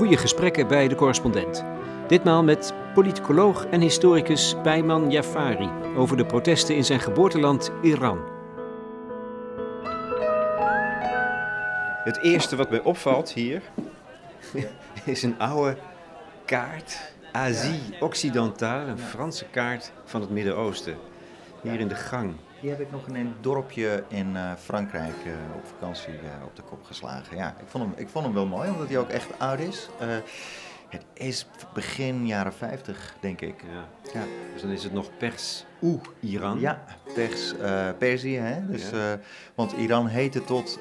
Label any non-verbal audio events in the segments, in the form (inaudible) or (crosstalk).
goede gesprekken bij de correspondent. Ditmaal met politicoloog en historicus Peyman Jafari over de protesten in zijn geboorteland Iran. Het eerste wat mij opvalt hier (laughs) is een oude kaart. Asie Occidentale, een Franse kaart van het Midden-Oosten. Hier in de gang. Die heb ik nog in een dorpje in uh, Frankrijk uh, op vakantie uh, op de kop geslagen. Ja, ik vond, hem, ik vond hem wel mooi, omdat hij ook echt oud is. het is begin jaren 50, denk ik. Ja. ja. Dus dan is het nog Pers oeh Iran. Ja, Pers, Perzië. Hè? Dus, ja. want Iran heette tot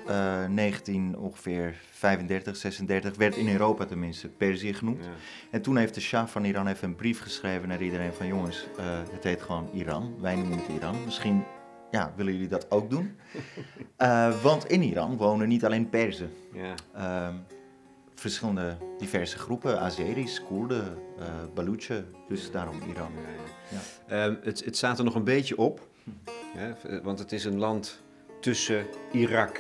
19 ongeveer 35, 36, werd in Europa tenminste Perzië genoemd. Ja. En toen heeft de Shah van Iran even een brief geschreven naar iedereen van jongens, het heet gewoon Iran. Wij noemen het Iran. Misschien ja, willen jullie dat ook doen? uh, (laughs) want in Iran wonen niet alleen Perzen. Ja. Uh, verschillende diverse groepen, Azeris, Koerden, uh, Baluchen, dus daarom Iran. Ja, uh, het, het staat er nog een beetje op, hè, want het is een land tussen Irak,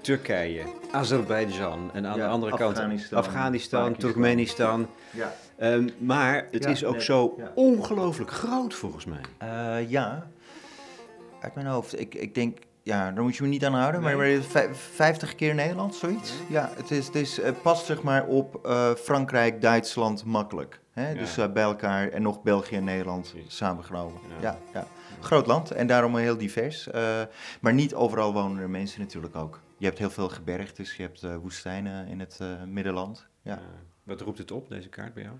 Turkije, Azerbeidzjan en aan de andere kant Afghanistan, Afghanistan Turkmenistan. Ja. Um, maar het is ook zo ongelooflijk groot volgens mij. Uh, ja, uit mijn hoofd. Ik, ik denk, ja, daar moet je me niet aan houden, maar 50 keer Nederland, zoiets. Ja, het, is, het, is, het past zeg maar op uh, Frankrijk, Duitsland makkelijk. Hè? Dus uh, bij elkaar en nog België en Nederland samengenomen. Ja. Ja, Groot land en daarom heel divers. Uh, maar niet overal wonen er mensen natuurlijk ook. Je hebt heel veel gebergtes, je hebt woestijnen in het middenland. Ja. Wat roept het op, deze kaart bij jou?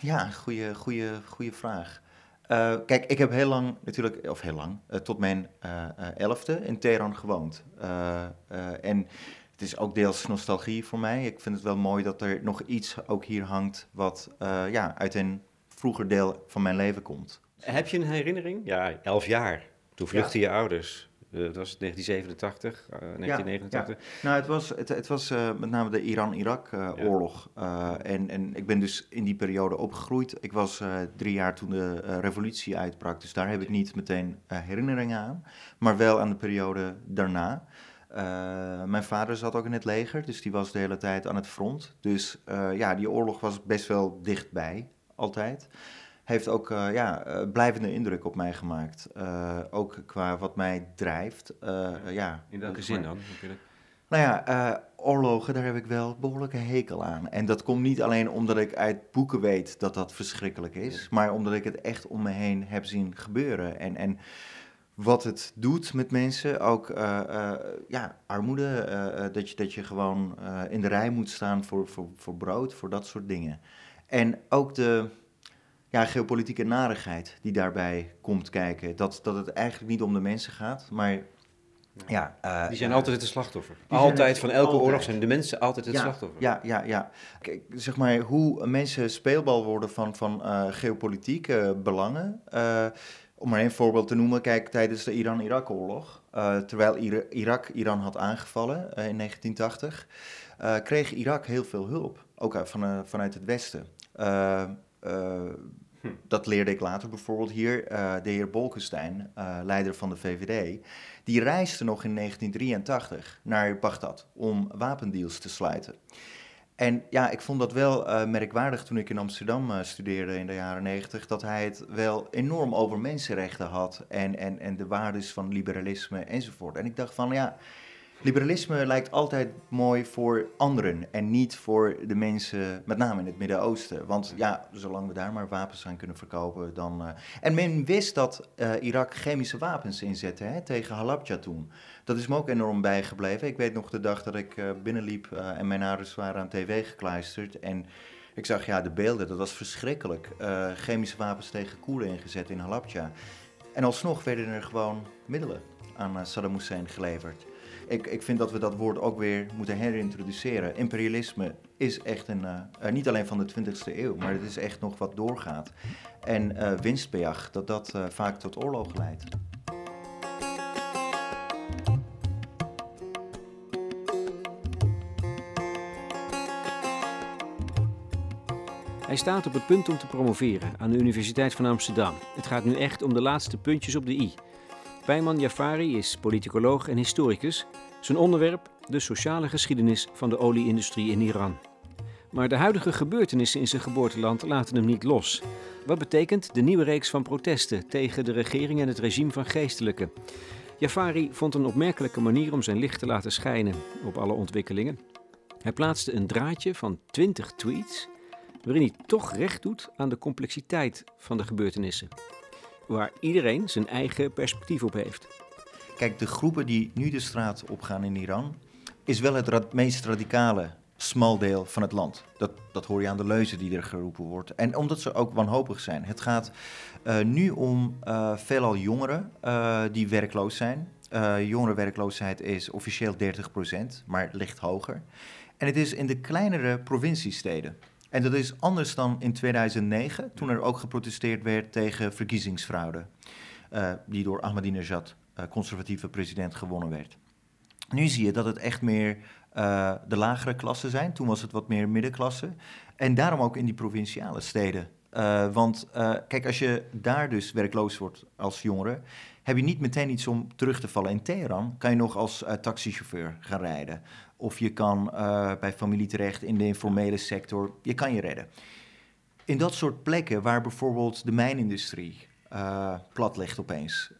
ja, goede, goede, goede vraag. Uh, kijk, ik heb heel lang natuurlijk, of heel lang, uh, tot mijn uh, elfde in Teheran gewoond. en het is ook deels nostalgie voor mij. Ik vind het wel mooi dat er nog iets ook hier hangt wat ja, uit een vroeger deel van mijn leven komt. Heb je een herinnering? Ja, elf jaar. Toen vluchtten ja. je ouders. Uh, dat was 1987, uh, 1989. Ja, Nou, het was, het, het was uh, met name de Iran-Irak-oorlog. Ja. en, en ik ben dus in die periode opgegroeid. Ik was drie jaar toen de revolutie uitbrak, dus daar heb ik niet meteen herinneringen aan. Maar wel aan de periode daarna. mijn vader zat ook in het leger, dus die was de hele tijd aan het front. Dus ja, die oorlog was best wel dichtbij, altijd heeft ook uh, ja, uh, blijvende indruk op mij gemaakt. Uh, ook qua wat mij drijft. ja, In welke zin dan? Nou ja, oorlogen, daar heb ik wel behoorlijke hekel aan. En dat komt niet alleen omdat ik uit boeken weet dat dat verschrikkelijk is, maar omdat ik het echt om me heen heb zien gebeuren. En, en wat het doet met mensen, ook ja, armoede, dat, je, dat je gewoon in de rij moet staan voor, voor, voor brood, voor dat soort dingen. En ook de, ja, geopolitieke narigheid die daarbij komt kijken. Dat, dat het eigenlijk niet om de mensen gaat, maar ja, uh, die zijn altijd het slachtoffer. Altijd, van elke oorlog zijn de mensen altijd het slachtoffer. Ja, ja, ja. Kijk, zeg maar hoe mensen speelbal worden van, van uh, geopolitieke belangen. Om maar een voorbeeld te noemen, kijk, tijdens de Iran-Irak-oorlog, terwijl Irak Iran had aangevallen in 1980, kreeg Irak heel veel hulp, ook van, vanuit het Westen. Hm. Dat leerde ik later bijvoorbeeld hier. Uh, de heer Bolkestein, uh, leider van de VVD, die reisde nog in 1983 naar Bagdad om wapendeals te sluiten. En ja, ik vond dat wel uh, merkwaardig toen ik in Amsterdam studeerde in de jaren 90, dat hij het wel enorm over mensenrechten had en, en, en de waardes van liberalisme enzovoort. En ik dacht van ja, Liberalisme lijkt altijd mooi voor anderen en niet voor de mensen, met name in het Midden-Oosten. Want ja, zolang we daar maar wapens aan kunnen verkopen, dan. Uh... En men wist dat uh, Irak chemische wapens inzette hè, tegen Halabja toen. Dat is me ook enorm bijgebleven. Ik weet nog de dag dat ik uh, binnenliep en mijn ouders waren aan tv gekluisterd. En ik zag ja, de beelden, dat was verschrikkelijk. chemische wapens tegen Koerden ingezet in Halabja. En alsnog werden er gewoon middelen aan Saddam Hussein geleverd ik, ik vind dat we dat woord ook weer moeten herintroduceren. Imperialisme is echt een, uh, niet alleen van de 20e eeuw, maar het is echt nog wat doorgaat. En uh, winstbejag, dat dat vaak tot oorlog leidt. Hij staat op het punt om te promoveren aan de Universiteit van Amsterdam. Het gaat nu echt om de laatste puntjes op de i. Pijman Jafari is politicoloog en historicus. Zijn onderwerp de sociale geschiedenis van de olieindustrie in Iran. Maar de huidige gebeurtenissen in zijn geboorteland laten hem niet los. Wat betekent de nieuwe reeks van protesten tegen de regering en het regime van geestelijken? Jafari vond een opmerkelijke manier om zijn licht te laten schijnen op alle ontwikkelingen. Hij plaatste een draadje van 20 tweets waarin hij toch recht doet aan de complexiteit van de gebeurtenissen, waar iedereen zijn eigen perspectief op heeft. Kijk, de groepen die nu de straat opgaan in Iran, is wel het meest radicale smal deel van het land. Dat, dat hoor je aan de leuzen die er geroepen wordt. En omdat ze ook wanhopig zijn. Het gaat uh, nu om uh, veelal jongeren uh, die werkloos zijn. jongerenwerkloosheid is officieel 30%, maar ligt hoger. En het is in de kleinere provinciesteden. En dat is anders dan in 2009, toen er ook geprotesteerd werd tegen verkiezingsfraude. die door Ahmadinejad, conservatieve president, gewonnen werd. Nu zie je dat het echt meer uh, de lagere klassen zijn. Toen was het wat meer middenklasse. En daarom ook in die provinciale steden. Uh, want uh, kijk, als je daar dus werkloos wordt als jongere, heb je niet meteen iets om terug te vallen. In Teheran kan je nog als taxichauffeur gaan rijden. Of je kan bij familie terecht in de informele sector. Je kan je redden. In dat soort plekken waar bijvoorbeeld de mijnindustrie plat ligt opeens.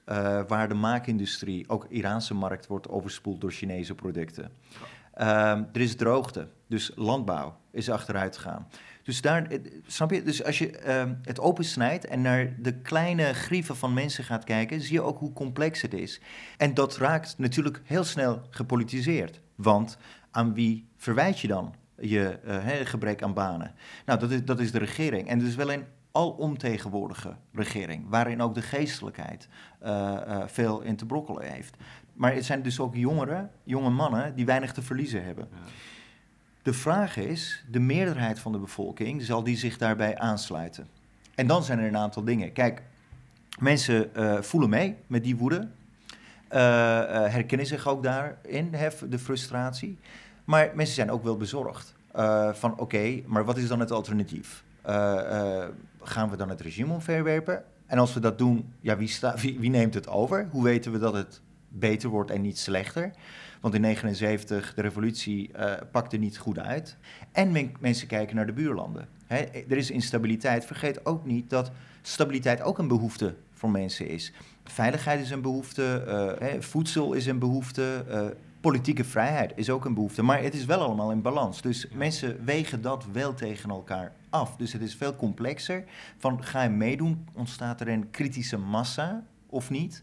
Waar de maakindustrie, ook Iraanse markt, wordt overspoeld door Chinese producten. Uh, er is droogte, dus landbouw is achteruit gegaan. Dus daar, snap je? Dus als je ehm, het opensnijdt en naar de kleine grieven van mensen gaat kijken, zie je ook hoe complex het is. En dat raakt natuurlijk heel snel gepolitiseerd. Want aan wie verwijt je dan je uh, gebrek aan banen? Nou, dat is, dat is de regering. En dus wel een alomtegenwoordige regering, waarin ook de geestelijkheid uh, veel in te brokkelen heeft. Maar het zijn dus ook jongeren, jonge mannen, die weinig te verliezen hebben. Ja. De vraag is, de meerderheid van de bevolking, zal die zich daarbij aansluiten? En dan zijn er een aantal dingen. Kijk, mensen uh, voelen mee met die woede, herkennen zich ook daarin, hef, de frustratie. Maar mensen zijn ook wel bezorgd. van oké, maar wat is dan het alternatief? gaan we dan het regime omverwerpen? En als we dat doen, ja, wie, wie, neemt het over? Hoe weten we dat het beter wordt en niet slechter? Want in 1979, de revolutie uh, pakte niet goed uit. En men, mensen kijken naar de buurlanden. Hè, er is instabiliteit. Vergeet ook niet dat stabiliteit ook een behoefte voor mensen is. Veiligheid is een behoefte, uh, hè, voedsel is een behoefte, uh, politieke vrijheid is ook een behoefte. Maar het is wel allemaal in balans. Dus mensen wegen dat wel tegen elkaar af. Dus het is veel complexer. Van ga je meedoen, ontstaat er een kritische massa of niet?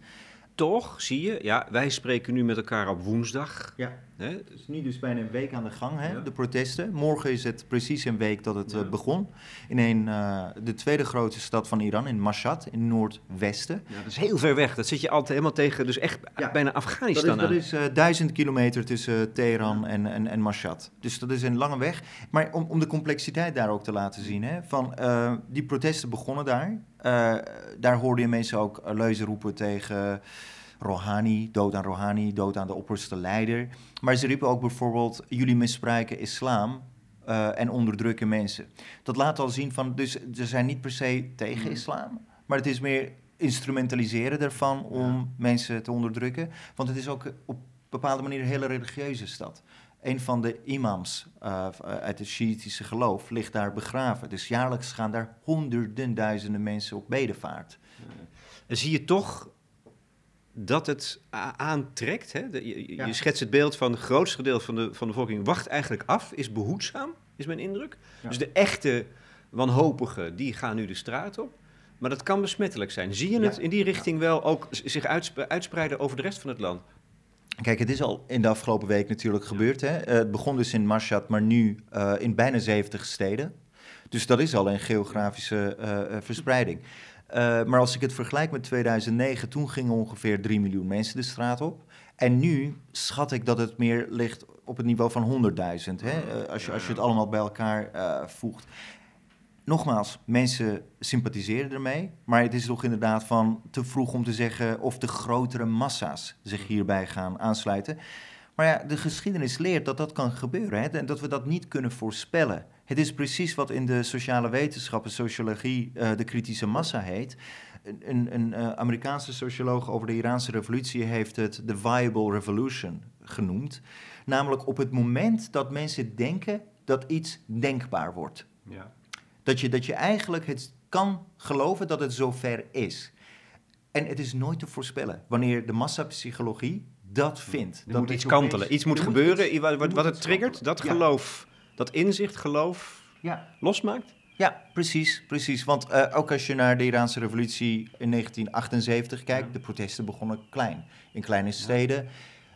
Toch zie je, ja, wij spreken nu met elkaar op woensdag. Ja. Hè? Het is nu dus bijna een week aan de gang, hè, de protesten. Morgen is het precies een week dat het ja. uh, begon. In een, uh, de tweede grootste stad van Iran, in Mashhad, in noordwesten. Ja, dat is heel ver weg. Dat zit je altijd helemaal tegen, dus echt ja. bijna Afghanistan Dat is, dat is uh, duizend kilometer tussen Teheran en, en, en Mashhad. Dus dat is een lange weg. Maar om, om de complexiteit daar ook te laten zien, hè, van die protesten begonnen daar. daar hoorde je mensen ook leuzen roepen tegen Rouhani, dood aan Rouhani, dood aan de opperste leider. Maar ze riepen ook bijvoorbeeld, jullie misbruiken islam uh, en onderdrukken mensen. Dat laat al zien van, dus ze zijn niet per se tegen mm. islam, maar het is meer instrumentaliseren ervan om ja. mensen te onderdrukken. Want het is ook op bepaalde manier een hele religieuze stad. Een van de imams uh, uit het Shiïtische geloof ligt daar begraven. Dus jaarlijks gaan daar honderden duizenden mensen op bedevaart. En zie je toch dat het aantrekt. Hè? je, ja. je, schetst het beeld van het grootste gedeelte van de, van de bevolking wacht eigenlijk af, is behoedzaam, is mijn indruk. Ja. Dus de echte wanhopigen, die gaan nu de straat op. Maar dat kan besmettelijk zijn. Zie je het in die richting wel ook zich uitspreiden over de rest van het land? Kijk, het is al in de afgelopen week natuurlijk gebeurd. Hè? Uh, het begon dus in Mashhad, maar nu uh, in bijna 70 steden. Dus dat is al een geografische uh, verspreiding. Uh, maar als ik het vergelijk met 2009, toen gingen ongeveer 3 miljoen mensen de straat op. En nu schat ik dat het meer ligt op het niveau van 100.000, uh, als, je, als je het allemaal bij elkaar uh, voegt. Nogmaals, mensen sympathiseren ermee, maar het is toch inderdaad van te vroeg om te zeggen of de grotere massa's zich hierbij gaan aansluiten. Maar ja, de geschiedenis leert dat dat kan gebeuren hè, en dat we dat niet kunnen voorspellen. Het is precies wat in de sociale wetenschappen, sociologie, uh, de kritische massa heet. Een, een uh, Amerikaanse socioloog over de Iraanse revolutie heeft het de viable revolution genoemd. Namelijk op het moment dat mensen denken dat iets denkbaar wordt. Ja. Dat, je, dat je eigenlijk het kan geloven dat het zover is. En het is nooit te voorspellen wanneer de massapsychologie dat vindt. Er dat moet iets kantelen, iets moet gebeuren, wat, wat, het triggert, dat geloof, dat inzicht, geloof ja. losmaakt? Ja, precies, precies. Want uh, ook als je naar de Iraanse revolutie in 1978 kijkt, de protesten begonnen klein, in kleine steden.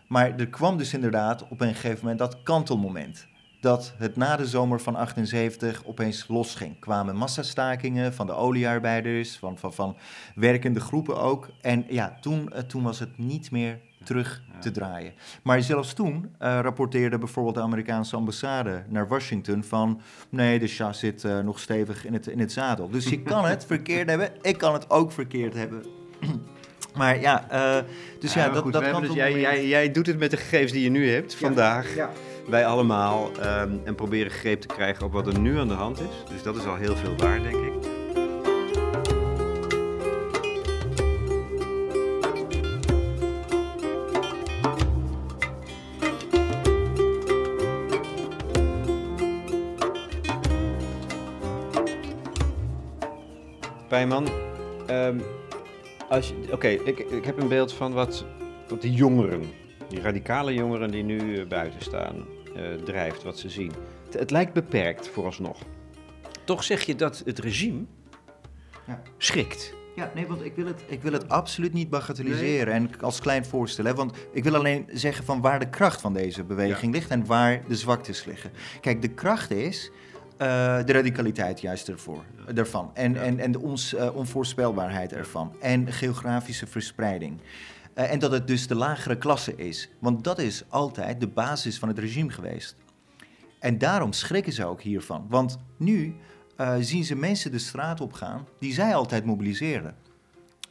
Maar er kwam dus inderdaad op een gegeven moment dat kantelmoment dat het na de zomer van 78 opeens losging. Kwamen massastakingen van de oliearbeiders, van, van, van werkende groepen ook. En ja, toen, uh, toen was het niet meer terug te draaien. Maar zelfs toen uh, rapporteerde bijvoorbeeld de Amerikaanse ambassade naar Washington van... nee, de Shah zit uh, nog stevig in het, in het zadel. Dus je kan het (laughs) verkeerd hebben, ik kan het ook verkeerd hebben. (clears throat) maar ja, uh, dus ja, ja dat, dat kan... Dus jij, jij, jij doet het met de gegevens die je nu hebt, vandaag... Ja wij allemaal um, en proberen greep te krijgen op wat er nu aan de hand is. Dus dat is al heel veel waar, denk ik. Pijman, um, oké, ik, ik heb een beeld van wat, wat de jongeren, die radicale jongeren die nu uh, buiten staan, uh, drijft, wat ze zien. Het, het, lijkt beperkt vooralsnog. Toch zeg je dat het regime ja. schrikt. Ja, nee, want ik wil het, ik wil het absoluut niet bagatelliseren en als klein voorstellen. Want ik wil alleen zeggen van waar de kracht van deze beweging ligt en waar de zwaktes liggen. Kijk, de kracht is uh, de radicaliteit juist ervoor, ervan. En, en, en de ons, uh, onvoorspelbaarheid ervan. En geografische verspreiding. Uh, en dat het dus de lagere klasse is. Want dat is altijd de basis van het regime geweest. En daarom schrikken ze ook hiervan. Want nu zien ze mensen de straat op gaan die zij altijd mobiliseerden.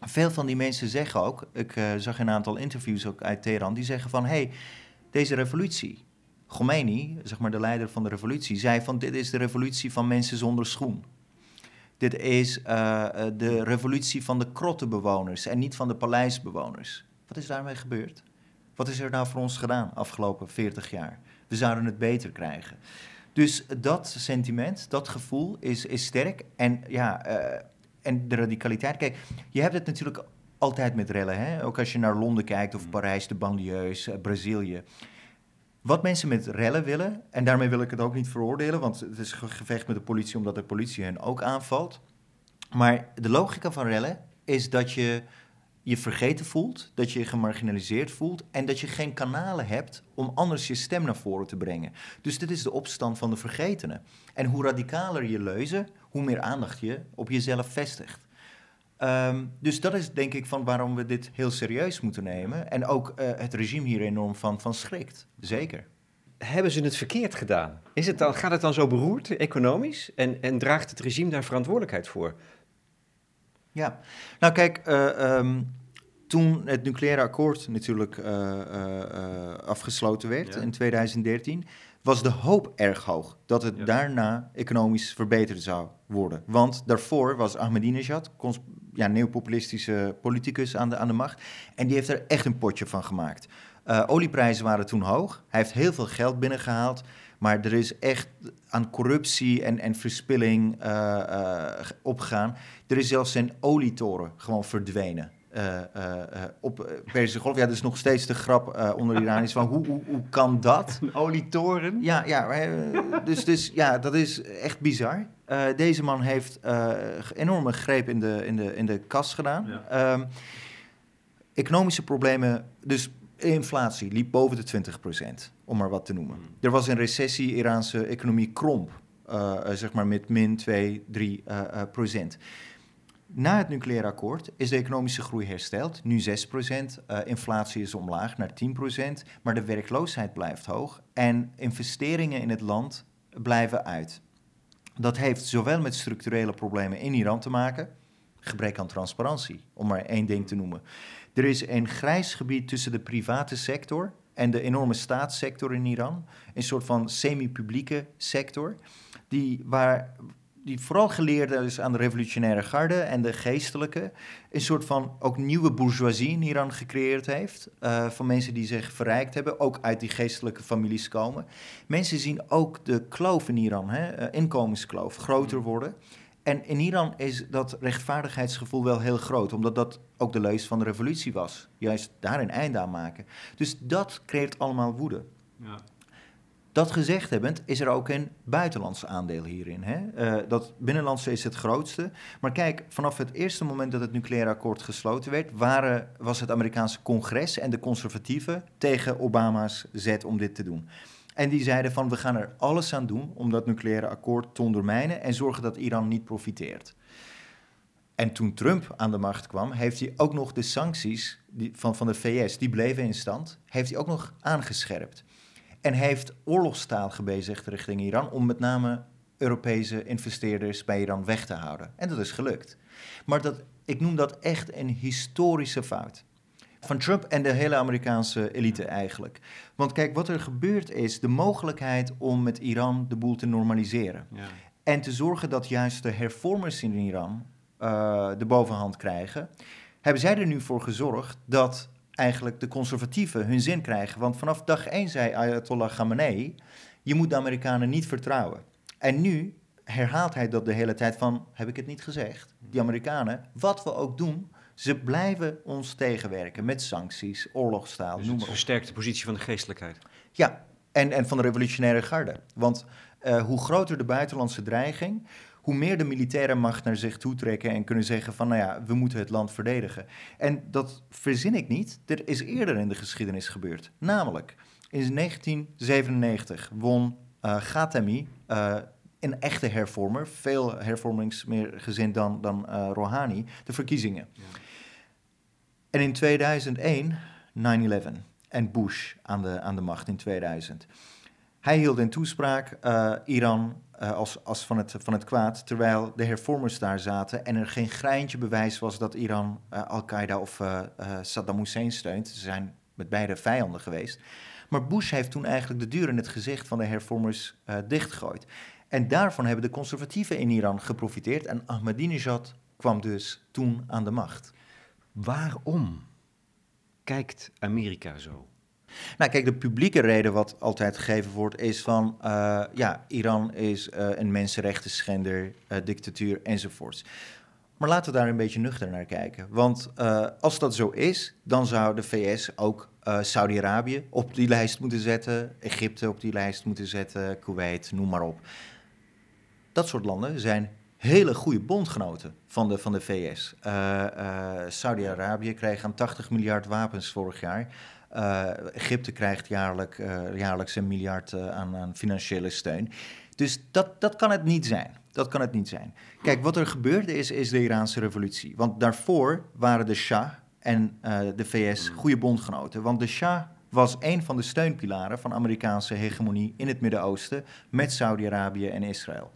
Veel van die mensen zeggen ook, ik zag een aantal interviews ook uit Teheran, die zeggen van hé, hey, deze revolutie, Khomeini, zeg maar de leider van de revolutie, zei van dit is de revolutie van mensen zonder schoen. Dit is uh, de revolutie van de krottenbewoners en niet van de paleisbewoners. Wat is daarmee gebeurd? Wat is er nou voor ons gedaan afgelopen 40 jaar? We zouden het beter krijgen. Dus dat sentiment, dat gevoel is, is sterk. En ja, uh, en de radicaliteit. Kijk, je hebt het natuurlijk altijd met rellen. Hè? Ook als je naar Londen kijkt of Parijs, de banlieues, uh, Brazilië. Wat mensen met rellen willen, en daarmee wil ik het ook niet veroordelen, want het is gevecht met de politie omdat de politie hen ook aanvalt. Maar de logica van rellen is dat je je vergeten voelt, dat je je gemarginaliseerd voelt en dat je geen kanalen hebt om anders je stem naar voren te brengen. Dus dit is de opstand van de vergetenen. En hoe radicaler je leuzen, hoe meer aandacht je op jezelf vestigt. Um, dus dat is denk ik van waarom we dit heel serieus moeten nemen. En ook uh, het regime hier enorm van, van schrikt. Zeker. Hebben ze het verkeerd gedaan? Is het dan, gaat het dan zo beroerd, economisch? En, en draagt het regime daar verantwoordelijkheid voor? Ja, nou kijk, uh, um, toen het nucleaire akkoord natuurlijk uh, uh, afgesloten werd in 2013, was de hoop erg hoog dat het daarna economisch verbeterd zou worden. Want daarvoor was Ahmadinejad, ja, neopopulistische politicus aan de, aan de macht, en die heeft er echt een potje van gemaakt. olieprijzen waren toen hoog, hij heeft heel veel geld binnengehaald. Maar er is echt aan corruptie en, en verspilling uh, uh, opgegaan. Er is zelfs een olietoren gewoon verdwenen. Uh, op Persische Golf. Ja, dat is nog steeds de grap onder Iraniërs van hoe, hoe, hoe kan dat? Een olietoren? Ja, ja dus, dus ja, dat is echt bizar. deze man heeft enorme greep in de, in de, in de kas gedaan. Ja. Um, economische problemen, dus inflatie liep boven de 20%, om maar wat te noemen. Hmm. Er was een recessie, Iraanse economie kromp, zeg maar met min 2, 3 uh, uh, procent. Na het nucleaire akkoord is de economische groei hersteld, nu 6 procent. inflatie is omlaag naar 10 procent, maar de werkloosheid blijft hoog en investeringen in het land blijven uit. Dat heeft zowel met structurele problemen in Iran te maken, gebrek aan transparantie, om maar één ding te noemen. Er is een grijs gebied tussen de private sector en de enorme staatssector in Iran. Een soort van semi-publieke sector, die, waar die vooral geleerd is aan de revolutionaire garde en de geestelijke, een soort van ook nieuwe bourgeoisie in Iran gecreëerd heeft. Uh, van mensen die zich verrijkt hebben, ook uit die geestelijke families komen. Mensen zien ook de kloof in Iran, hè, uh, inkomenskloof, groter mm. worden. En in Iran is dat rechtvaardigheidsgevoel wel heel groot, omdat dat ook de leus van de revolutie was. Juist daar een einde aan maken. Dus dat creëert allemaal woede. Ja. Dat gezegd hebbend is er ook een buitenlands aandeel hierin. Hè? Uh, dat binnenlandse is het grootste. Maar kijk, vanaf het eerste moment dat het nucleaire akkoord gesloten werd, waren, was het Amerikaanse congres en de conservatieven tegen Obama's zet om dit te doen. En die zeiden van we gaan er alles aan doen om dat nucleaire akkoord te ondermijnen en zorgen dat Iran niet profiteert. En toen Trump aan de macht kwam, heeft hij ook nog de sancties van, van de VS, die bleven in stand, heeft hij ook nog aangescherpt. En heeft oorlogstaal gebezigd richting Iran om met name Europese investeerders bij Iran weg te houden. En dat is gelukt. Maar dat, ik noem dat echt een historische fout. Van Trump en de hele Amerikaanse elite eigenlijk. Want kijk, wat er gebeurt is de mogelijkheid om met Iran de boel te normaliseren. Ja. En te zorgen dat juist de hervormers in Iran uh, de bovenhand krijgen. Hebben zij er nu voor gezorgd dat eigenlijk de conservatieven hun zin krijgen. Want vanaf dag één zei Ayatollah Khamenei, je moet de Amerikanen niet vertrouwen. En nu herhaalt hij dat de hele tijd van, heb ik het niet gezegd? Die Amerikanen, wat we ook doen, ze blijven ons tegenwerken met sancties, oorlogstaal, dus noem maar versterkt de positie van de geestelijkheid. Ja, en, en van de revolutionaire garde. Want uh, hoe groter de buitenlandse dreiging, hoe meer de militaire macht naar zich toe trekken en kunnen zeggen van, nou ja, we moeten het land verdedigen. En dat verzin ik niet, er is eerder in de geschiedenis gebeurd. Namelijk, in 1997 won uh, Ghatami, uh, een echte hervormer, veel hervormings meer gezind dan, dan uh, Rouhani, de verkiezingen. Ja. En in 2001, 9-11 en Bush aan de, aan de macht in 2000. Hij hield een toespraak, uh, Iran uh, als, als van, het, van het kwaad, terwijl de hervormers daar zaten en er geen greintje bewijs was dat Iran uh, Al-Qaeda of Saddam Hussein steunt. Ze zijn met beide vijanden geweest. Maar Bush heeft toen eigenlijk de deur in het gezicht van de hervormers dichtgegooid. En daarvan hebben de conservatieven in Iran geprofiteerd en Ahmadinejad kwam dus toen aan de macht. Waarom kijkt Amerika zo? Nou, kijk, de publieke reden wat altijd gegeven wordt is van, uh, ja, Iran is uh, een mensenrechten schender, uh, dictatuur enzovoorts. Maar laten we daar een beetje nuchter naar kijken. Want als dat zo is, dan zou de VS ook Saudi-Arabië op die lijst moeten zetten, Egypte op die lijst moeten zetten, Kuwait, noem maar op. Dat soort landen zijn hele goede bondgenoten van de, van de VS. Saudi-Arabië kreeg aan 80 miljard wapens vorig jaar. Uh, Egypte krijgt jaarlijk, uh, jaarlijks een miljard uh, aan, aan, financiële steun. Dus dat, dat kan het niet zijn. Dat kan het niet zijn. Kijk, wat er gebeurde is, is de Iraanse revolutie. Want daarvoor waren de Shah en de VS goede bondgenoten. Want de Shah was een van de steunpilaren van Amerikaanse hegemonie in het Midden-Oosten met Saudi-Arabië en Israël.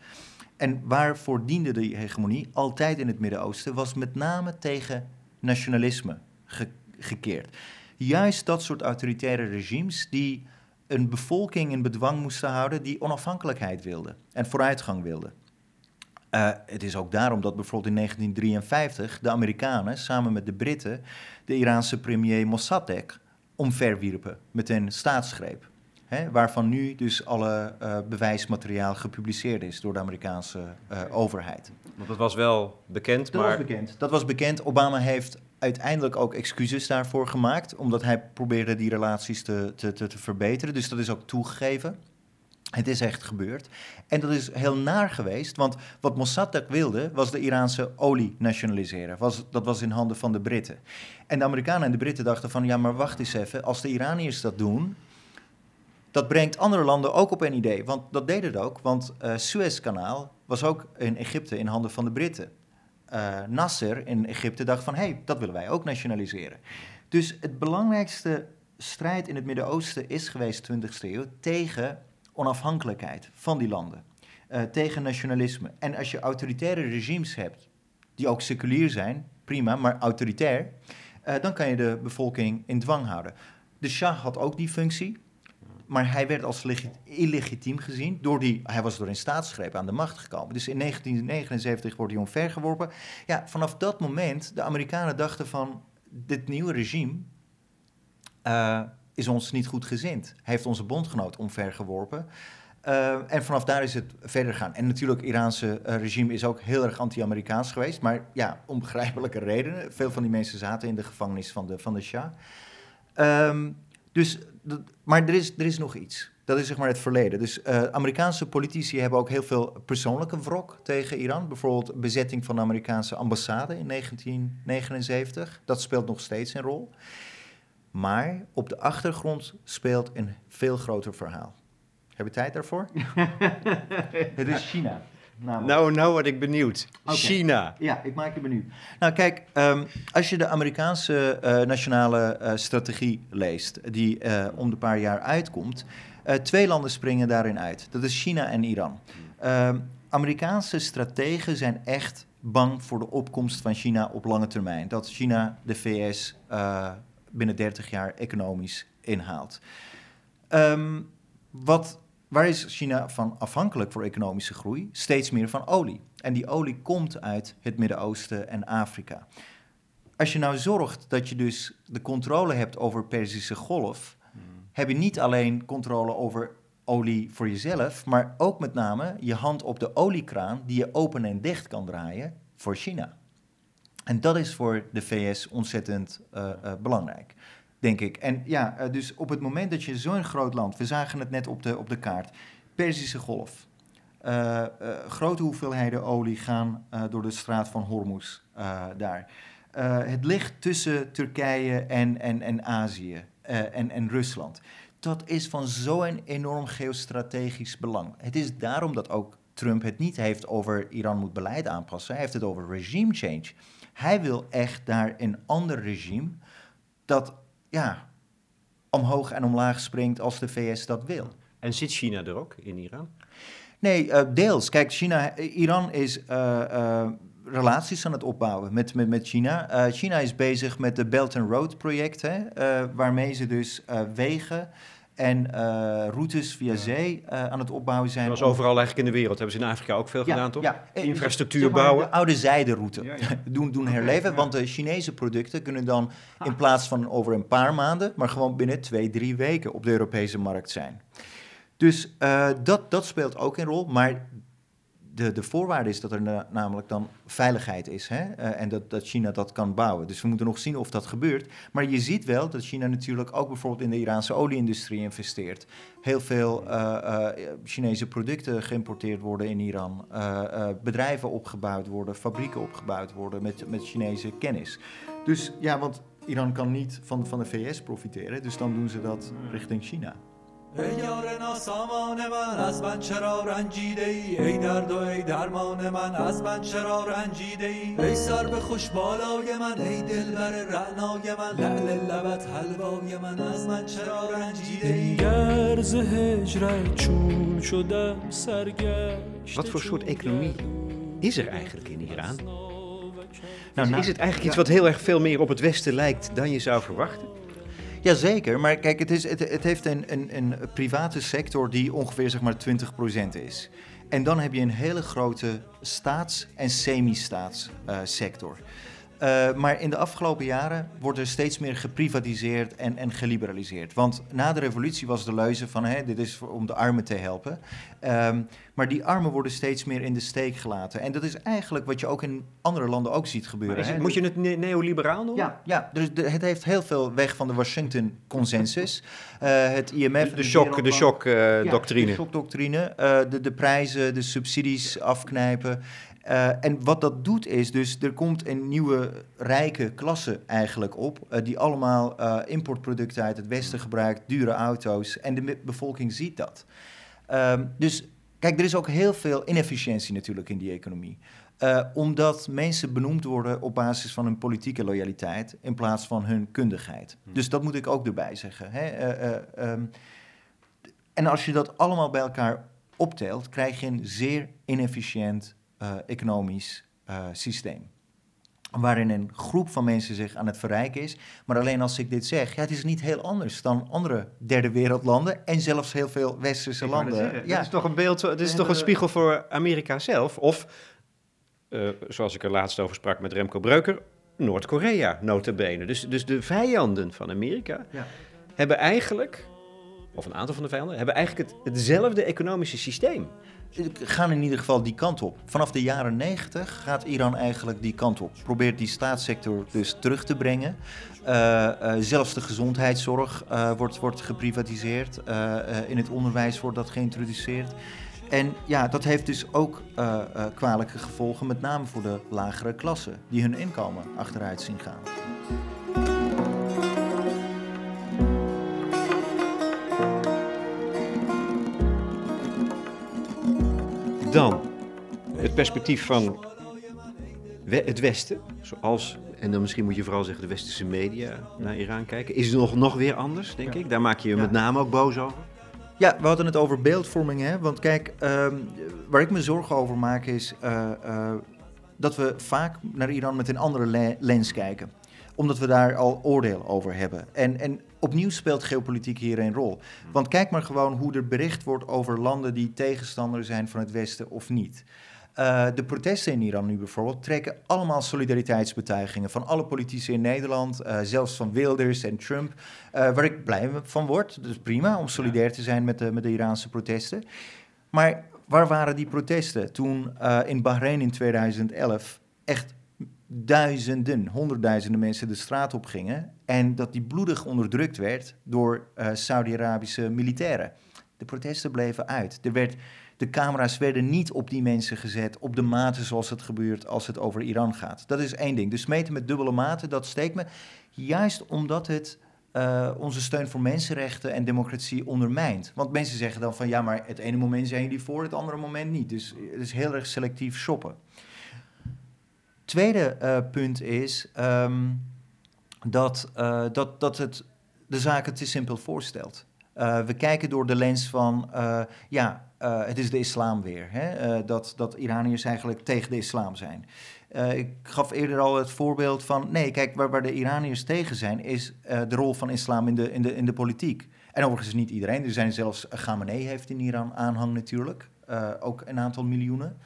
En waarvoor diende de hegemonie altijd in het Midden-Oosten was met name tegen nationalisme gekeerd juist dat soort autoritaire regimes die een bevolking in bedwang moesten houden die onafhankelijkheid wilde en vooruitgang wilde. Uh, het is ook daarom dat bijvoorbeeld in 1953 de Amerikanen samen met de Britten de Iraanse premier Mossadegh omverwierpen met een staatsgreep. Hè, waarvan nu dus alle uh, bewijsmateriaal gepubliceerd is door de Amerikaanse uh, overheid. Want dat was wel bekend, dat maar... was bekend. Dat was bekend. Obama heeft uiteindelijk ook excuses daarvoor gemaakt, omdat hij probeerde die relaties te, te, te, te verbeteren. Dus dat is ook toegegeven. Het is echt gebeurd. En dat is heel naar geweest, want wat Mossadegh wilde, was de Iraanse olie nationaliseren. Was, dat was in handen van de Britten. En de Amerikanen en de Britten dachten van, ja, maar wacht eens even, als de Iraniërs dat doen, dat brengt andere landen ook op een idee. Want dat deed het ook, want uh, Suezkanaal was ook in Egypte in handen van de Britten. Uh, Nasser in Egypte dacht van, hé, hey, dat willen wij ook nationaliseren. Dus het belangrijkste strijd in het Midden-Oosten is geweest 20e eeuw tegen onafhankelijkheid van die landen. Uh, tegen nationalisme. En als je autoritaire regimes hebt, die ook seculier zijn, prima, maar autoritair, uh, dan kan je de bevolking in dwang houden. De Shah had ook die functie. Maar hij werd als illegitiem gezien. Door die, hij was door een staatsgreep aan de macht gekomen. Dus in 1979 wordt hij omvergeworpen. Ja, vanaf dat moment, de Amerikanen dachten van... dit nieuwe regime uh, is ons niet goed gezind. Hij heeft onze bondgenoot omvergeworpen. Uh, en vanaf daar is het verder gaan. En natuurlijk, het Iraanse uh, regime is ook heel erg anti-Amerikaans geweest. Maar ja, om begrijpelijke redenen. Veel van die mensen zaten in de gevangenis van de, van de Shah. Um, dus, maar er is, er is nog iets. Dat is zeg maar het verleden. Dus uh, Amerikaanse politici hebben ook heel veel persoonlijke wrok tegen Iran. Bijvoorbeeld bezetting van de Amerikaanse ambassade in 1979. Dat speelt nog steeds een rol. Maar op de achtergrond speelt een veel groter verhaal. Heb je tijd daarvoor? (laughs) het is China. Nou, nou word ik benieuwd. China. Ja, ik maak je benieuwd. Nou, kijk, ehm, als je de Amerikaanse uh, nationale uh, strategie leest, die uh, om de paar jaar uitkomt, twee landen springen daarin uit. Dat is China en Iran. Um, Amerikaanse strategen zijn echt bang voor de opkomst van China op lange termijn. Dat China de VS binnen 30 jaar economisch inhaalt. Um, wat Waar is China van afhankelijk voor economische groei? Steeds meer van olie. En die olie komt uit het Midden-Oosten en Afrika. Als je nou zorgt dat je dus de controle hebt over Perzische Golf, hmm. heb je niet alleen controle over olie voor jezelf, maar ook met name je hand op de oliekraan die je open en dicht kan draaien voor China. En dat is voor de VS ontzettend uh, uh, belangrijk denk ik. En ja, eh, dus op het moment dat je zo'n groot land, we zagen het net op de, op de kaart, Perzische Golf. Uh, grote hoeveelheden olie gaan door de straat van Hormuz daar. het ligt tussen Turkije en, en, en Azië en, en Rusland. Dat is van zo'n enorm geostrategisch belang. Het is daarom dat ook Trump het niet heeft over Iran moet beleid aanpassen. Hij heeft het over regime change. Hij wil echt daar een ander regime dat ja, omhoog en omlaag springt als de VS dat wil. En zit China er ook in Iran? Nee, uh, deels. Kijk, China, Iran is uh, relaties aan het opbouwen met, met, met China. China is bezig met de Belt and Road project, hè, waarmee ze dus wegen en uh, routes via zee uh, aan het opbouwen zijn. Dat was overal eigenlijk in de wereld. Hebben ze in Afrika ook veel gedaan, toch? Ja, eh, Infrastructuur zeg maar, bouwen. De oude zijderoute (laughs) doen, doen herleven. Want de Chinese producten kunnen dan ah. in plaats van over een paar maanden... maar gewoon binnen twee, drie weken op de Europese markt zijn. Dus uh, dat, dat speelt ook een rol. Maar de, de voorwaarde is dat er namelijk dan veiligheid is hè? Uh, en dat, dat China dat kan bouwen. Dus we moeten nog zien of dat gebeurt. Maar je ziet wel dat China natuurlijk ook bijvoorbeeld in de Iraanse olieindustrie investeert. Heel veel uh, uh, Chinese producten geïmporteerd worden in Iran. bedrijven opgebouwd worden, fabrieken opgebouwd worden met, met Chinese kennis. Dus ja, want Iran kan niet van, van de VS profiteren, dus dan doen ze dat richting China. ای یار ناسامان من از من چرا رنجیده ای ای درد و ای درمان من از من چرا رنجیده ای ای سر به خوش بالای من ای دلبر رعنای من لعل لبت حلوای من از من چرا رنجیده ای گرز هجرت چون شدم سرگشت Wat voor soort economie is er eigenlijk in Iran? Nou, is, is het eigenlijk iets wat heel erg veel meer op het Westen lijkt dan je zou verwachten? Jazeker, maar kijk, het, is, het, het heeft een, een, een private sector die ongeveer zeg maar 20% is. En dan heb je een hele grote staats- en semi-staatssector. Uh, uh, maar in de afgelopen jaren wordt er steeds meer geprivatiseerd en, en geliberaliseerd. Want na de revolutie was de leuze van hè, dit is om de armen te helpen. Um, maar die armen worden steeds meer in de steek gelaten. En dat is eigenlijk wat je ook in andere landen ook ziet gebeuren. Het, moet je het neoliberaal noemen? Ja, ja dus de, het heeft heel veel weg van de Washington Consensus. Uh, het IMF... De shock, de shock uh, doctrine. de shockdoctrine. De, de prijzen, de subsidies afknijpen. Uh, en wat dat doet is dus, er komt een nieuwe rijke klasse eigenlijk op, uh, die allemaal uh, importproducten uit het Westen gebruikt, dure auto's, en de bevolking ziet dat. Um, dus kijk, er is ook heel veel inefficiëntie natuurlijk in die economie. omdat mensen benoemd worden op basis van hun politieke loyaliteit in plaats van hun kundigheid. Hmm. Dus dat moet ik ook erbij zeggen. Hè? Um, en als je dat allemaal bij elkaar optelt, krijg je een zeer inefficiënt economisch uh, systeem. waarin een groep van mensen zich aan het verrijken is. Maar alleen als ik dit zeg, ja, het is niet heel anders dan andere derde wereldlanden en zelfs heel veel westerse landen. Ja. Het is toch een beeld, het is toch een spiegel voor Amerika zelf? Of, uh, zoals ik er laatst over sprak met Remco Breuker, Noord-Korea, notabene. Dus, dus de vijanden van Amerika ja. hebben eigenlijk, of een aantal van de vijanden, hebben eigenlijk het, hetzelfde economische systeem gaan in ieder geval die kant op. Vanaf de jaren 90 gaat Iran eigenlijk die kant op. Probeert die staatssector dus terug te brengen. Uh, uh, zelfs de gezondheidszorg uh, wordt, wordt geprivatiseerd. in het onderwijs wordt dat geïntroduceerd. En ja, dat heeft dus ook kwalijke gevolgen, met name voor de lagere klassen, die hun inkomen achteruit zien gaan. Dan het perspectief van het Westen, zoals, en dan misschien moet je vooral zeggen de westerse media naar Iran kijken. Is het nog, nog weer anders, denk ik? Daar maak je je met name ook boos over. Ja, we hadden het over beeldvorming, hè? Want kijk, ehm, waar ik me zorgen over maak is uh, uh, dat we vaak naar Iran met een andere lens kijken omdat we daar al oordeel over hebben. En, en opnieuw speelt geopolitiek hier een rol. Want kijk maar gewoon hoe er bericht wordt over landen die tegenstander zijn van het Westen of niet. Uh, de protesten in Iran nu bijvoorbeeld trekken allemaal solidariteitsbetuigingen van alle politici in Nederland, uh, zelfs van Wilders en Trump, uh, waar ik blij van word. Dus prima om solidair te zijn met de, met de Iraanse protesten. Maar waar waren die protesten toen in Bahrein in 2011 echt duizenden, honderdduizenden mensen de straat op gingen en dat die bloedig onderdrukt werd door uh, Saudi-Arabische militairen. De protesten bleven uit. Er werd, de camera's werden niet op die mensen gezet op de mate zoals het gebeurt als het over Iran gaat. Dat is één ding. Dus meten met dubbele maten, dat steekt me. Juist omdat het uh, onze steun voor mensenrechten en democratie ondermijnt. Want mensen zeggen dan van ja, maar het ene moment zijn jullie voor, het andere moment niet. Dus het is heel erg selectief shoppen. Tweede uh, punt is um, dat, uh, dat, dat het de zaken te simpel voorstelt. Uh, we kijken door de lens van, ja, het is de islam weer. Hè? dat, dat Iraniërs eigenlijk tegen de islam zijn. ik gaf eerder al het voorbeeld van, nee, kijk, waar, waar de Iraniërs tegen zijn, is de rol van islam in de, in, de, in de politiek. En overigens niet iedereen. Er zijn zelfs, Khamenei heeft in Iran aanhang natuurlijk, ook een aantal miljoenen.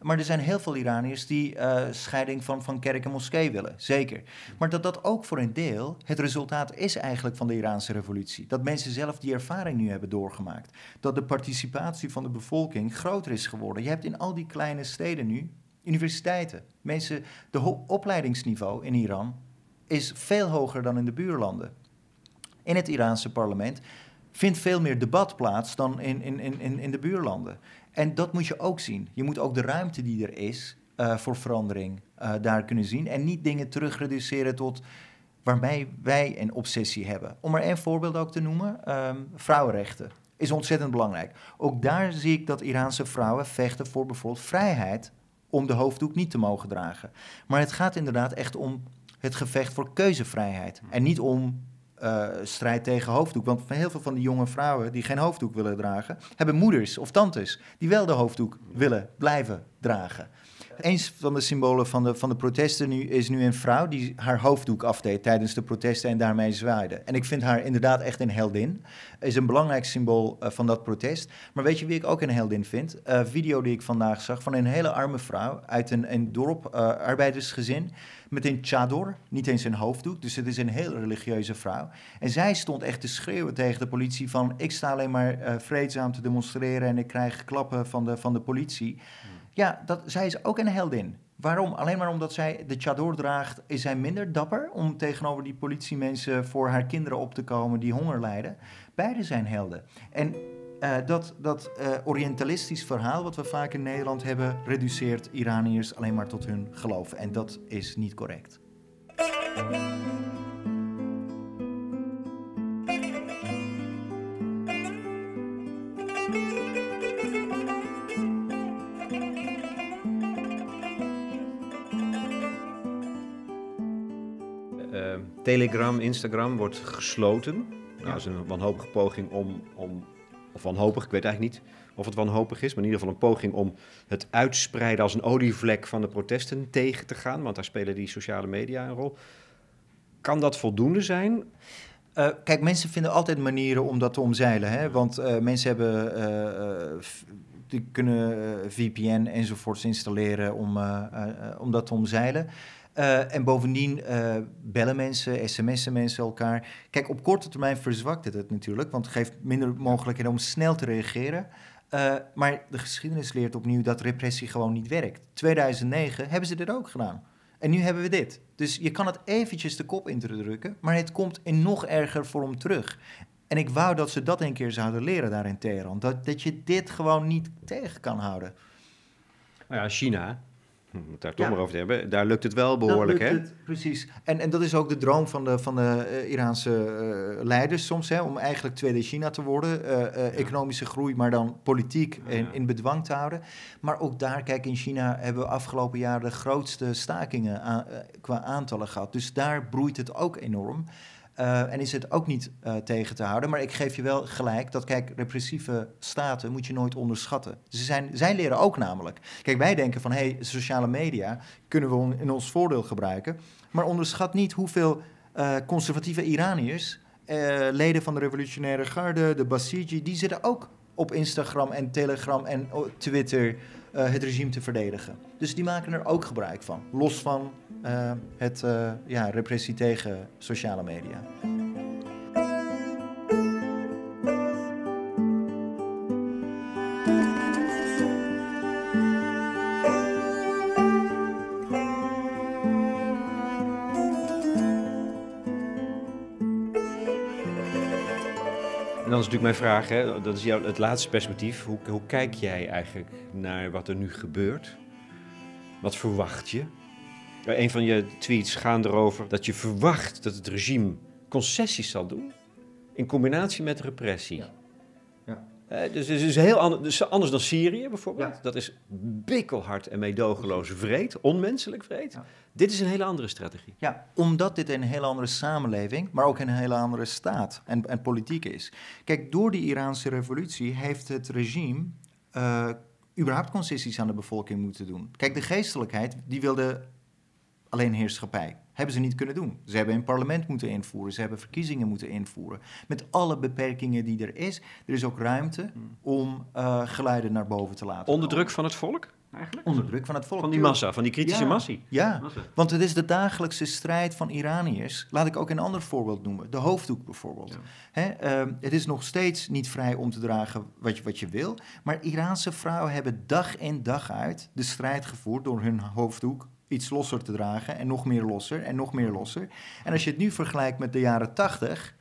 Maar er zijn heel veel Iraniërs die uh, scheiding van, van kerk en moskee willen, zeker. Maar dat dat ook voor een deel het resultaat is eigenlijk van de Iraanse revolutie. Dat mensen zelf die ervaring nu hebben doorgemaakt. Dat de participatie van de bevolking groter is geworden. Je hebt in al die kleine steden nu universiteiten. Mensen, de opleidingsniveau in Iran is veel hoger dan in de buurlanden. In het Iraanse parlement vindt veel meer debat plaats dan in, in, in, in de buurlanden. En dat moet je ook zien. Je moet ook de ruimte die er is uh, voor verandering uh, daar kunnen zien. En niet dingen terugreduceren tot waarmee wij een obsessie hebben. Om er één voorbeeld ook te noemen: um, vrouwenrechten is ontzettend belangrijk. Ook daar zie ik dat Iraanse vrouwen vechten voor bijvoorbeeld vrijheid om de hoofddoek niet te mogen dragen. Maar het gaat inderdaad echt om het gevecht voor keuzevrijheid. En niet om uh, strijd tegen hoofddoek. Want heel veel van die jonge vrouwen die geen hoofddoek willen dragen, hebben moeders of tantes die wel de hoofddoek willen blijven dragen. Een van de symbolen van de, van de protesten nu is nu een vrouw die haar hoofddoek afdeed tijdens de protesten en daarmee zwaaide. En ik vind haar inderdaad echt een heldin. Is een belangrijk symbool uh, van dat protest. Maar weet je wie ik ook een heldin vind? Een uh, video die ik vandaag zag van een hele arme vrouw uit een, een dorp, uh, arbeidersgezin, met een chador, niet eens een hoofddoek. Dus het is een heel religieuze vrouw. En zij stond echt te schreeuwen tegen de politie van ik sta alleen maar vreedzaam te demonstreren en ik krijg klappen van de, van de politie. Ja, dat, zij is ook een heldin. Waarom? Alleen maar omdat zij de chador draagt, is zij minder dapper om tegenover die politiemensen voor haar kinderen op te komen die honger lijden. Beide zijn helden. En uh, dat, dat uh, orientalistisch verhaal wat we vaak in Nederland hebben, reduceert Iraniërs alleen maar tot hun geloof. En dat is niet correct. Telegram, Instagram wordt gesloten. Nou, dat is een wanhopige poging om, om, of wanhopig, ik weet eigenlijk niet, of het wanhopig is, maar in ieder geval een poging om het uitspreiden als een olievlek van de protesten tegen te gaan, want daar spelen die sociale media een rol. Kan dat voldoende zijn? Uh, kijk, mensen vinden altijd manieren om dat te omzeilen. Hè? Want uh, mensen hebben, uh, die kunnen VPN enzovoorts installeren om, om dat te omzeilen. En bovendien bellen mensen, sms'en mensen elkaar. Kijk, op korte termijn verzwakt het het natuurlijk, want het geeft minder mogelijkheden om snel te reageren. maar de geschiedenis leert opnieuw dat repressie gewoon niet werkt. 2009 hebben ze dit ook gedaan. En nu hebben we dit. Dus je kan het eventjes de kop drukken, maar het komt in nog erger vorm terug. En ik wou dat ze dat een keer zouden leren daar in Teheran. Dat, dat je dit gewoon niet tegen kan houden. Nou ja, China, het daar toch maar over te hebben, daar lukt het wel behoorlijk, hè? Het, precies. En, en dat is ook de droom van de, van de uh, Iraanse uh, leiders soms, hè, om eigenlijk tweede China te worden. Uh, Economische groei, maar dan politiek in, in bedwang te houden. Maar ook daar, kijk, in China hebben we afgelopen jaar de grootste stakingen aan, qua aantallen gehad. Dus daar broeit het ook enorm. Uh, en is het ook niet uh, tegen te houden. Maar ik geef je wel gelijk dat, kijk, repressieve staten moet je nooit onderschatten. Ze zijn, zij leren ook namelijk. Kijk, wij denken van, hé, hey, sociale media kunnen we in ons voordeel gebruiken. Maar onderschat niet hoeveel uh, conservatieve Iraniërs, leden van de revolutionaire garde, de Basiji, die zitten ook op Instagram en Telegram en Twitter het regime te verdedigen. Dus die maken er ook gebruik van, los van uh, het uh, ja, repressie tegen sociale media. En dan is natuurlijk mijn vraag, hè, dat is jouw, het laatste perspectief. Hoe, hoe kijk jij eigenlijk naar wat er nu gebeurt? Wat verwacht je? Een van je tweets gaan erover dat je verwacht dat het regime concessies zal doen in combinatie met repressie. Ja. ja. Uh, dus het is heel anders, dus anders dan Syrië bijvoorbeeld. Dat is bikkelhard en meedogenloos vreed, onmenselijk vreed. Dit is een hele andere strategie. Ja, omdat dit een hele andere samenleving, maar ook een hele andere staat en, en politiek is. Kijk, door die Iraanse revolutie heeft het regime uh, überhaupt concessies aan de bevolking moeten doen. Kijk, de geestelijkheid die wilde alleen heerschappij. Hebben ze niet kunnen doen. Ze hebben een parlement moeten invoeren, ze hebben verkiezingen moeten invoeren. Met alle beperkingen die er is. Er is ook ruimte hmm. om uh, geluiden naar boven te laten. Onder druk van het volk? Eigenlijk? Onder druk van het volk. Van die massa, van die kritische ja, massie. Ja, want het is de dagelijkse strijd van Iraniërs. Laat ik ook een ander voorbeeld noemen. De hoofddoek bijvoorbeeld. Hè, uh, het is nog steeds niet vrij om te dragen wat je, wat je wil. Maar Iraanse vrouwen hebben dag in dag uit de strijd gevoerd door hun hoofddoek iets losser te dragen en nog meer losser en nog meer losser. En als je het nu vergelijkt met de jaren 80,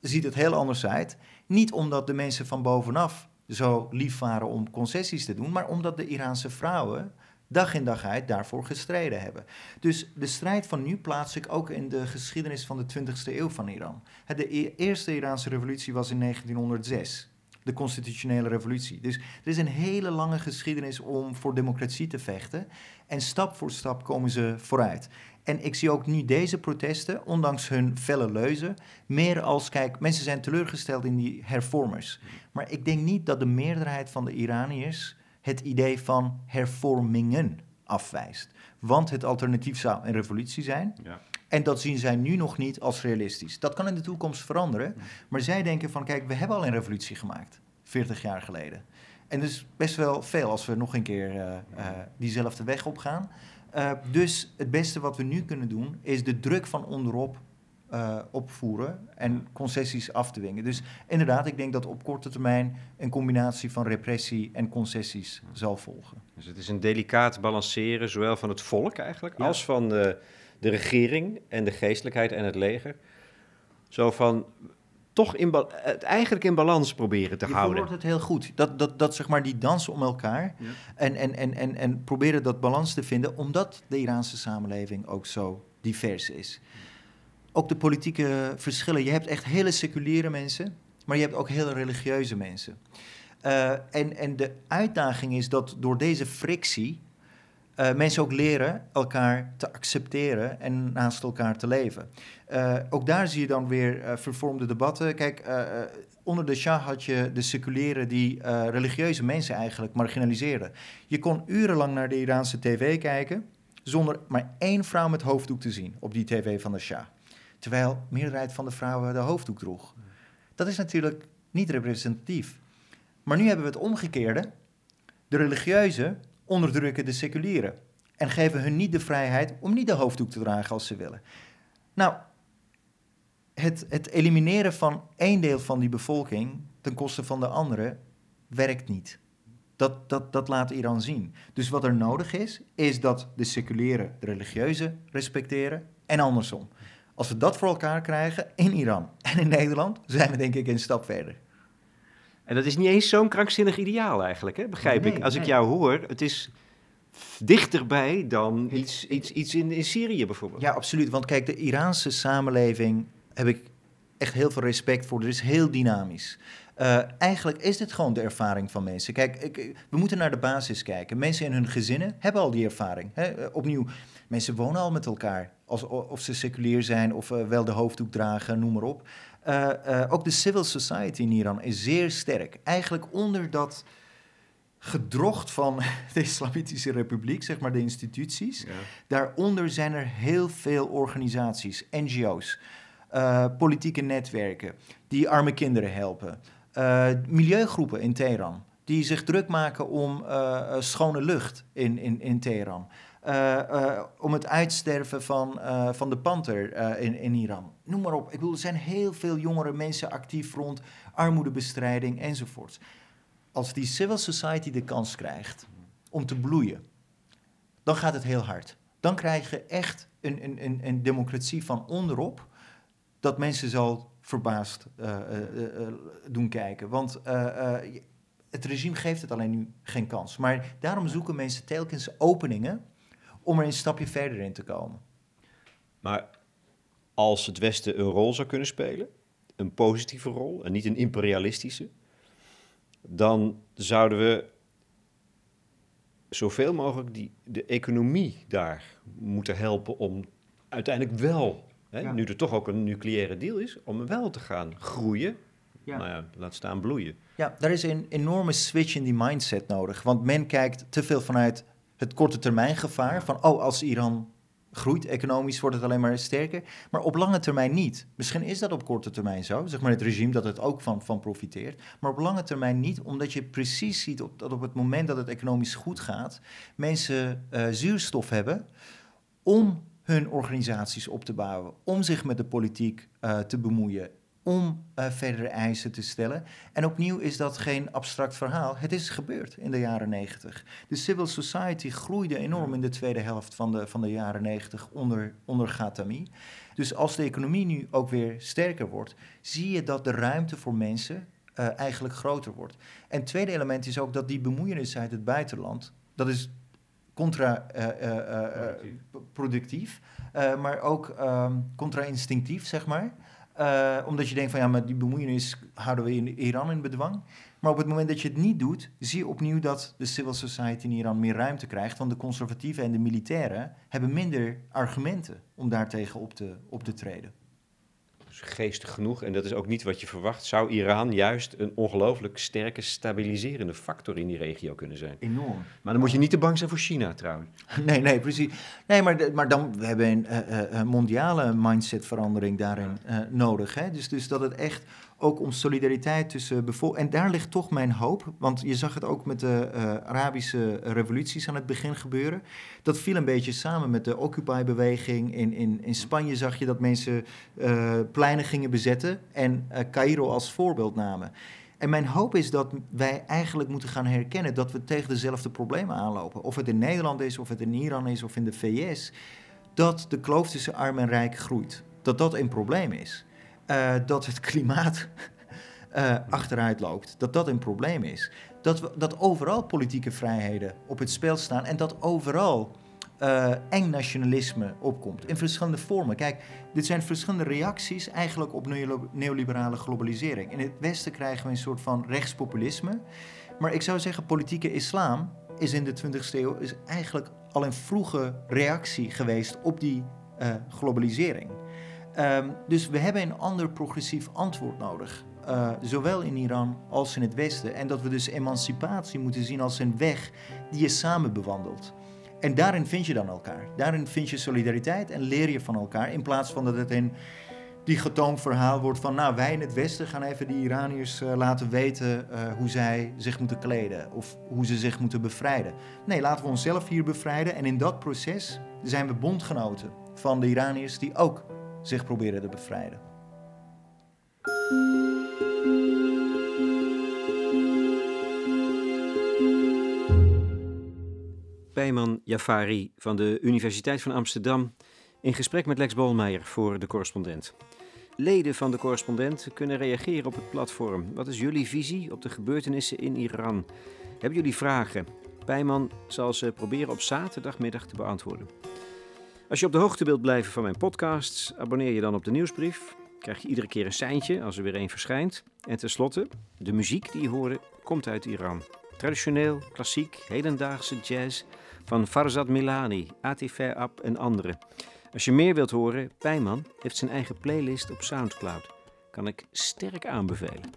ziet het heel anders uit. Niet omdat de mensen van bovenaf zo lief waren om concessies te doen, maar omdat de Iraanse vrouwen dag in dag uit daarvoor gestreden hebben. Dus de strijd van nu plaats ik ook in de geschiedenis van de 20e eeuw van Iran. De e-, eerste Iraanse revolutie was in 1906 de constitutionele revolutie. Dus er is een hele lange geschiedenis om voor democratie te vechten. En stap voor stap komen ze vooruit. En ik zie ook nu deze protesten, ondanks hun felle leuzen, meer als, kijk, mensen zijn teleurgesteld in die hervormers. Maar ik denk niet dat de meerderheid van de Iraniërs het idee van hervormingen afwijst. Want het alternatief zou een revolutie zijn. Ja. En dat zien zij nu nog niet als realistisch. Dat kan in de toekomst veranderen. Maar zij denken van, kijk, we hebben al een revolutie gemaakt. 40 jaar geleden. En dus best wel veel als we nog een keer uh, uh, diezelfde weg opgaan. Uh, dus het beste wat we nu kunnen doen, is de druk van onderop opvoeren en concessies af te dwingen. Dus inderdaad, ik denk dat op korte termijn een combinatie van repressie en concessies zal volgen. Dus het is een delicaat balanceren, zowel van het volk eigenlijk, als van de de regering en de geestelijkheid en het leger. Zo van toch in het eigenlijk in balans proberen te je houden. Je het heel goed. Dat, dat, dat zeg maar die dansen om elkaar en, en, en, en, en proberen dat balans te vinden, omdat de Iraanse samenleving ook zo divers is. Ook de politieke verschillen. Je hebt echt hele seculiere mensen, maar je hebt ook hele religieuze mensen. Uh, en, en de uitdaging is dat door deze frictie uh, mensen ook leren elkaar te accepteren en naast elkaar te leven. Uh, ook daar zie je dan weer uh, vervormde debatten. Kijk, onder de Shah had je de seculieren die religieuze mensen eigenlijk marginaliseerden. Je kon urenlang naar de Iraanse tv kijken zonder maar één vrouw met hoofddoek te zien op die tv van de Shah. Terwijl meerderheid van de vrouwen de hoofddoek droeg. Dat is natuurlijk niet representatief. Maar nu hebben we het omgekeerde. De religieuzen onderdrukken de seculieren en geven hun niet de vrijheid om niet de hoofddoek te dragen als ze willen. Nou, het, het elimineren van één deel van die bevolking ten koste van de andere werkt niet. Dat, dat, dat laat Iran zien. Dus wat er nodig is, is dat de seculiere de religieuze respecteren en andersom. Als we dat voor elkaar krijgen in Iran en in Nederland, zijn we denk ik een stap verder. En dat is niet eens zo'n krankzinnig ideaal eigenlijk, hè? begrijp ik. Als ik jou hoor, het is dichterbij dan iets, iets, iets in, in Syrië bijvoorbeeld. Ja, absoluut. Want kijk, de Iraanse samenleving heb ik echt heel veel respect voor. Het is heel dynamisch. Uh, eigenlijk is dit gewoon de ervaring van mensen. Kijk, ik, we moeten naar de basis kijken. Mensen in hun gezinnen hebben al die ervaring. Hè? Eh, opnieuw, mensen wonen al met elkaar. Als, of ze seculier zijn of uh, wel de hoofddoek dragen, noem maar op. Uh, uh, ook de civil society in Iran is zeer sterk. Eigenlijk onder dat gedrocht van (laughs) de Islamitische Republiek, zeg maar de instituties. Ja. Daaronder zijn er heel veel organisaties, NGO's, uh, politieke netwerken die arme kinderen helpen. milieugroepen in Teheran die zich druk maken om schone lucht in, in, in Teheran. Om het uitsterven van, van de panter in, in Iran. Noem maar op. Ik bedoel, er zijn heel veel jongere mensen actief rond armoedebestrijding enzovoort. Als die civil society de kans krijgt om te bloeien, dan gaat het heel hard. Dan krijg je echt een, een, een, een democratie van onderop, dat mensen zal verbaasd doen kijken. Want het regime geeft het alleen nu geen kans. Maar daarom zoeken mensen telkens openingen om er een stapje verder in te komen. Maar als het Westen een rol zou kunnen spelen, een positieve rol en niet een imperialistische, dan zouden we zoveel mogelijk die, de economie daar moeten helpen om uiteindelijk wel, hè, nu er toch ook een nucleaire deal is, om wel te gaan groeien. Ja. Nou ja, laat staan bloeien. Ja, daar is een enorme switch in die mindset nodig. Want men kijkt te veel vanuit het korte termijn gevaar van, oh, als Iran groeit economisch, wordt het alleen maar sterker. Maar op lange termijn niet. Misschien is dat op korte termijn zo, zeg maar het regime dat het ook van, van profiteert. Maar op lange termijn niet, omdat je precies ziet dat op het moment dat het economisch goed gaat, mensen uh, zuurstof hebben om hun organisaties op te bouwen, om zich met de politiek uh, te bemoeien om uh, verdere eisen te stellen. En opnieuw is dat geen abstract verhaal. Het is gebeurd in de jaren 90. De civil society groeide enorm in de tweede helft van de, van de jaren 90 onder, onder Ghatami. Dus als de economie nu ook weer sterker wordt, zie je dat de ruimte voor mensen uh, eigenlijk groter wordt. En het tweede element is ook dat die bemoeienis uit het buitenland, dat is contra-productief, uh, uh, maar ook um, contra-instinctief, zeg maar. Uh, omdat je denkt van ja, maar die bemoeienis houden we in Iran in bedwang. Maar op het moment dat je het niet doet, zie je opnieuw dat de civil society in Iran meer ruimte krijgt. Want de conservatieven en de militairen hebben minder argumenten om daartegen op te, op te treden geestig genoeg, en dat is ook niet wat je verwacht, zou Iran juist een ongelooflijk sterke stabiliserende factor in die regio kunnen zijn. Enorm. Maar dan moet je niet te bang zijn voor China trouwens. (laughs) Nee, nee, precies. Nee, maar, maar dan we hebben een uh, mondiale mindsetverandering daarin uh, nodig. Hè? Dus, dus dat het echt ook om solidariteit tussen bevolking. En daar ligt toch mijn hoop. Want je zag het ook met de uh, Arabische revoluties aan het begin gebeuren. Dat viel een beetje samen met de Occupy-beweging. In, in, in Spanje zag je dat mensen uh, pleinen gingen bezetten en uh, Cairo als voorbeeld namen. En mijn hoop is dat wij eigenlijk moeten gaan herkennen dat we tegen dezelfde problemen aanlopen. Of het in Nederland is, of het in Iran is, of in de VS. Dat de kloof tussen arm en rijk groeit. Dat dat een probleem is. Uh, dat het klimaat uh, achteruit loopt. Dat dat een probleem is. Dat, we, dat overal politieke vrijheden op het spel staan en dat overal uh, eng nationalisme opkomt. In verschillende vormen. Kijk, dit zijn verschillende reacties eigenlijk op neoliberale globalisering. In het Westen krijgen we een soort van rechtspopulisme. Maar ik zou zeggen, politieke islam is in de 20e eeuw is eigenlijk al een vroege reactie geweest op die globalisering. Um, dus we hebben een ander progressief antwoord nodig. Uh, zowel in Iran als in het Westen. En dat we dus emancipatie moeten zien als een weg die je samen bewandelt. En daarin vind je dan elkaar. Daarin vind je solidariteit en leer je van elkaar. In plaats van dat het een digitoom verhaal wordt van... nou, wij in het Westen gaan even die Iraniërs uh, laten weten... Uh, hoe zij zich moeten kleden of hoe ze zich moeten bevrijden. Nee, laten we onszelf hier bevrijden. En in dat proces zijn we bondgenoten van de Iraniërs... die ook zich proberen te bevrijden. Pijman Jafari van de Universiteit van Amsterdam in gesprek met Lex Bolmeijer voor de correspondent. Leden van de correspondent kunnen reageren op het platform. Wat is jullie visie op de gebeurtenissen in Iran? Hebben jullie vragen? Pijman zal ze proberen op zaterdagmiddag te beantwoorden. Als je op de hoogte wilt blijven van mijn podcasts, abonneer je dan op de nieuwsbrief. Krijg je iedere keer een seintje als er weer een verschijnt. En tenslotte, de muziek die je hoorde komt uit Iran. Traditioneel, klassiek, hedendaagse jazz van Farzad Milani, Atif Ab en anderen. Als je meer wilt horen, Pijman heeft zijn eigen playlist op Soundcloud. Kan ik sterk aanbevelen.